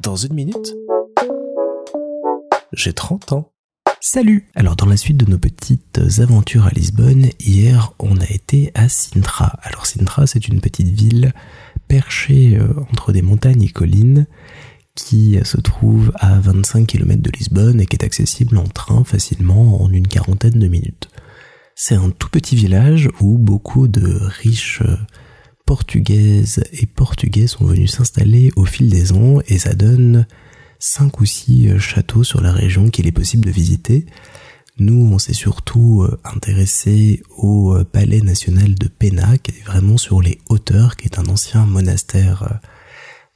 Dans une minute, j'ai 30 ans. Salut Alors dans la suite de nos petites aventures à Lisbonne, hier on a été à Sintra. Alors Sintra c'est une petite ville perchée euh, entre des montagnes et collines qui se trouve à 25 km de Lisbonne et qui est accessible en train facilement en une quarantaine de minutes. C'est un tout petit village où beaucoup de riches portugaises et portugais sont venus s'installer au fil des ans et ça donne cinq ou six euh, châteaux sur la région qu'il est possible de visiter. Nous, on s'est surtout euh, intéressé au euh, palais national de Pena, qui est vraiment sur les hauteurs, qui est un ancien monastère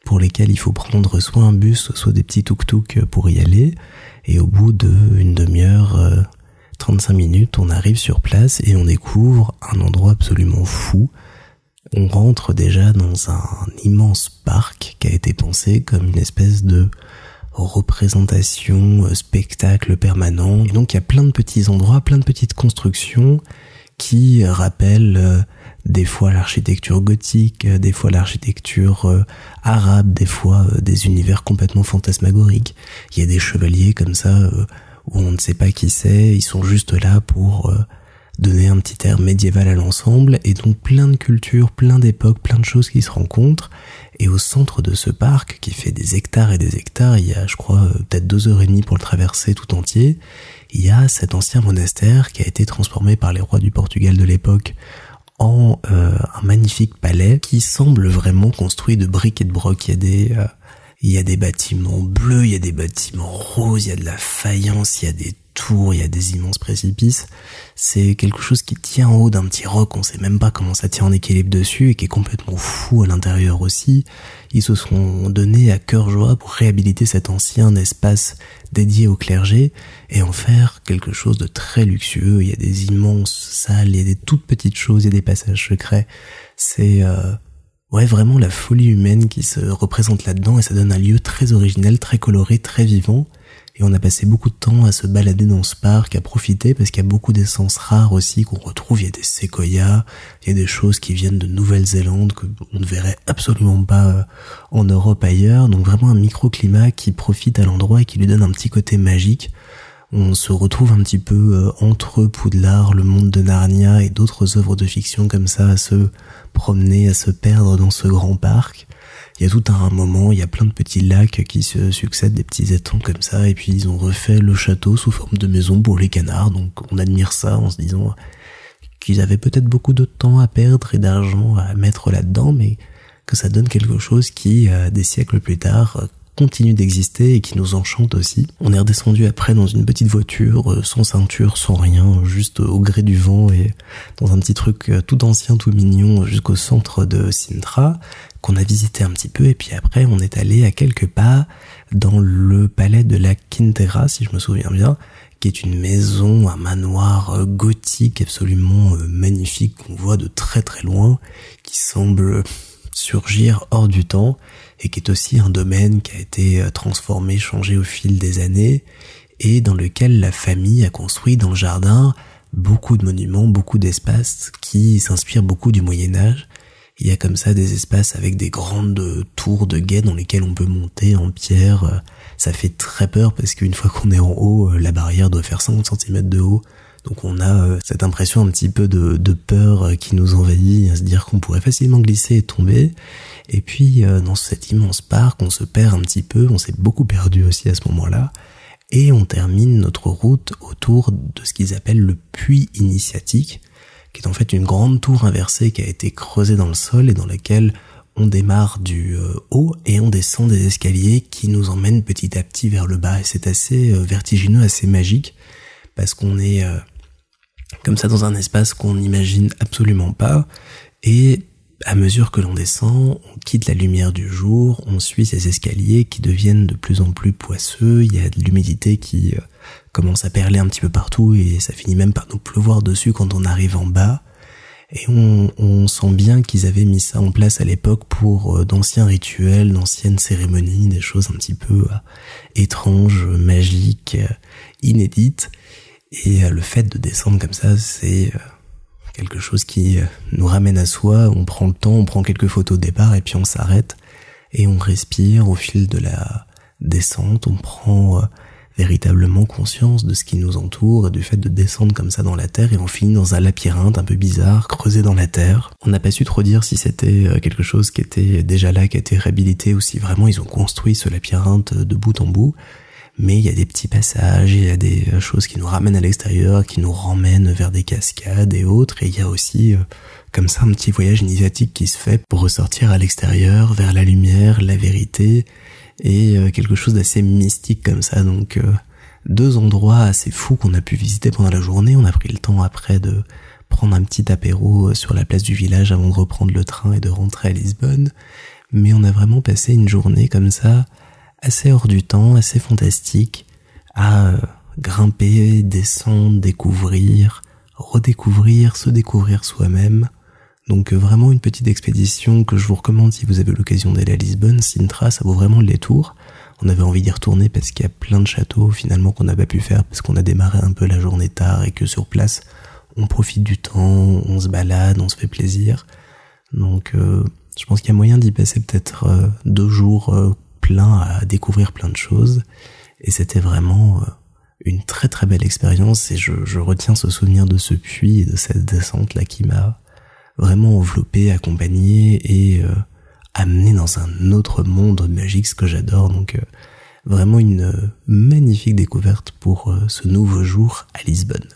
pour lesquels il faut prendre soit un bus, soit des petits tuk-tuk pour y aller. Et au bout d'une demi-heure, 35 minutes, on arrive sur place et on découvre un endroit absolument fou on rentre déjà dans un immense parc qui a été pensé comme une espèce de représentation, euh, spectacle permanent. Et donc il y a plein de petits endroits, plein de petites constructions qui rappellent euh, des fois l'architecture gothique, euh, des fois l'architecture arabe, des fois des univers complètement fantasmagoriques. Il y a des chevaliers comme ça où on ne sait pas qui c'est, ils sont juste là pour donner un petit air médiéval à l'ensemble, et donc plein de cultures, plein d'époques, plein de choses qui se rencontrent. Et au centre de ce parc, qui fait des hectares et des hectares, il y a, je crois, euh, peut-être deux heures et demie pour le traverser tout entier, il y a cet ancien monastère qui a été transformé par les rois du Portugal de l'époque en euh, un magnifique palais qui semble vraiment construit de briques et de brocs. Des, euh, il y a des bâtiments bleus, il y a des bâtiments roses, il y a de la faïence, il y a des il y a des immenses précipices. C'est quelque chose qui tient en haut d'un petit roc, on sait même pas comment ça tient en équilibre dessus et qui est complètement fou à l'intérieur aussi. Ils se sont donnés à cœur joie pour réhabiliter cet ancien espace dédié au clergé et en faire quelque chose de très luxueux. Il y a des immenses salles, il y a des toutes petites choses, il y a des passages secrets. C'est euh, ouais vraiment la folie humaine qui se représente là-dedans et ça donne un lieu très original, très coloré, très vivant. Et on a passé beaucoup de temps à se balader dans ce parc, à profiter, parce qu'il y a beaucoup d'essences rares aussi qu'on retrouve. Il y a des séquoias, il y a des choses qui viennent de Nouvelle-Zélande que on ne verrait absolument pas euh, en Europe ailleurs. Donc vraiment un microclimat qui profite à l'endroit et qui lui donne un petit côté magique. On se retrouve un petit peu euh, entre Poudlard, le monde de Narnia et d'autres œuvres de fiction comme ça à se promener, à se perdre dans ce grand parc il y a tout un moment, il y a plein de petits lacs qui se succèdent, des petits étangs comme ça, et puis ils ont refait le château sous forme de maison pour les canards, donc on admire ça en se disant qu'ils avaient peut-être beaucoup de temps à perdre et d'argent à mettre là-dedans, mais que ça donne quelque chose qui, euh, des siècles plus tard, continue d'exister et qui nous enchante aussi. On est redescendu après dans une petite voiture, euh, sans ceinture, sans rien, juste au gré du vent et dans un petit truc euh, tout ancien, tout mignon jusqu'au centre de Sintra qu'on a visité un petit peu et puis après on est allé à quelques pas dans le palais de la Quintera si je me souviens bien qui est une maison, un manoir euh, gothique absolument magnifique qu'on voit de très très loin qui semble surgir hors du temps et qui est aussi un domaine qui a été euh, transformé, changé au fil des années et dans lequel la famille a construit dans le jardin beaucoup de monuments, beaucoup d'espaces qui s'inspirent beaucoup du Moyen Âge. Il y a comme ça des espaces avec des grandes tours de guet dans lesquelles on peut monter en pierre. Ça fait très peur parce qu'une fois qu'on est en haut, euh, la barrière doit faire 50 cm de haut. Donc on a euh, cette impression un petit peu de, peur qui nous envahit, à se dire qu'on pourrait facilement glisser et tomber. Et puis euh, dans cet immense parc, on se perd un petit peu, on s'est beaucoup perdu aussi à ce moment-là, et on termine notre route autour de ce qu'ils appellent le puits initiatique, qui est en fait une grande tour inversée qui a été creusée dans le sol et dans laquelle on démarre du euh, haut et on descend des escaliers qui nous emmènent petit à petit vers le bas. Et c'est assez euh, vertigineux, assez magique, parce qu'on est comme ça dans un espace qu'on n'imagine absolument pas. Et à mesure que l'on descend, on quitte la lumière du jour, on suit ces escaliers qui deviennent de plus en plus poisseux, il y a de l'humidité qui euh, commence à perler un petit peu partout et ça finit même par nous pleuvoir dessus quand on arrive en bas. Et on, sent bien qu'ils avaient mis ça en place à l'époque pour euh, d'anciens rituels, d'anciennes cérémonies, des choses un petit peu euh, étranges, magiques, inédites. Et le fait de descendre comme ça, c'est quelque chose qui euh, nous ramène à soi, on prend le temps, on prend quelques photos au départ et puis on s'arrête. et on respire au fil de la descente, on prend véritablement conscience de ce qui nous entoure et du fait de descendre comme ça dans la terre et on finit dans un labyrinthe un peu bizarre, creusé dans la terre. On n'a pas su trop dire si c'était euh, quelque chose qui était déjà là, qui a été réhabilité ou si vraiment ils ont construit ce labyrinthe de bout en bout. Mais il y a des petits passages, il y a des euh, choses qui nous ramènent à l'extérieur, qui nous ramènent vers des cascades et autres. Et il y a aussi euh, comme ça un petit voyage initiatique qui se fait pour ressortir à l'extérieur, vers la lumière, la vérité, et euh, quelque chose d'assez mystique comme ça. Donc deux endroits assez fous qu'on a pu visiter pendant la journée. On a pris le temps après de prendre un petit apéro sur la place du village avant de reprendre le train et de rentrer à Lisbonne. Mais on a vraiment passé une journée comme ça, assez hors du temps, assez fantastique, à grimper, descendre, découvrir, redécouvrir, se découvrir soi-même. Donc euh, vraiment une petite expédition que je vous recommande si vous avez l'occasion d'aller à Lisbonne. Sintra, ça vaut vraiment le détour. On avait envie d'y retourner parce qu'il y a plein de châteaux finalement qu'on n'a pas pu faire parce qu'on a démarré un peu la journée tard et que sur place on profite du temps, on se balade, on se fait plaisir. Donc euh, je pense qu'il y a moyen d'y passer peut-être euh, deux jours à découvrir plein de choses. Et c'était vraiment une très très belle expérience et je, retiens ce souvenir de ce puits et de cette descente là qui m'a vraiment enveloppé, accompagné et euh, amené dans un autre monde magique, ce que j'adore. Donc euh, vraiment une magnifique découverte pour euh, ce nouveau jour à Lisbonne.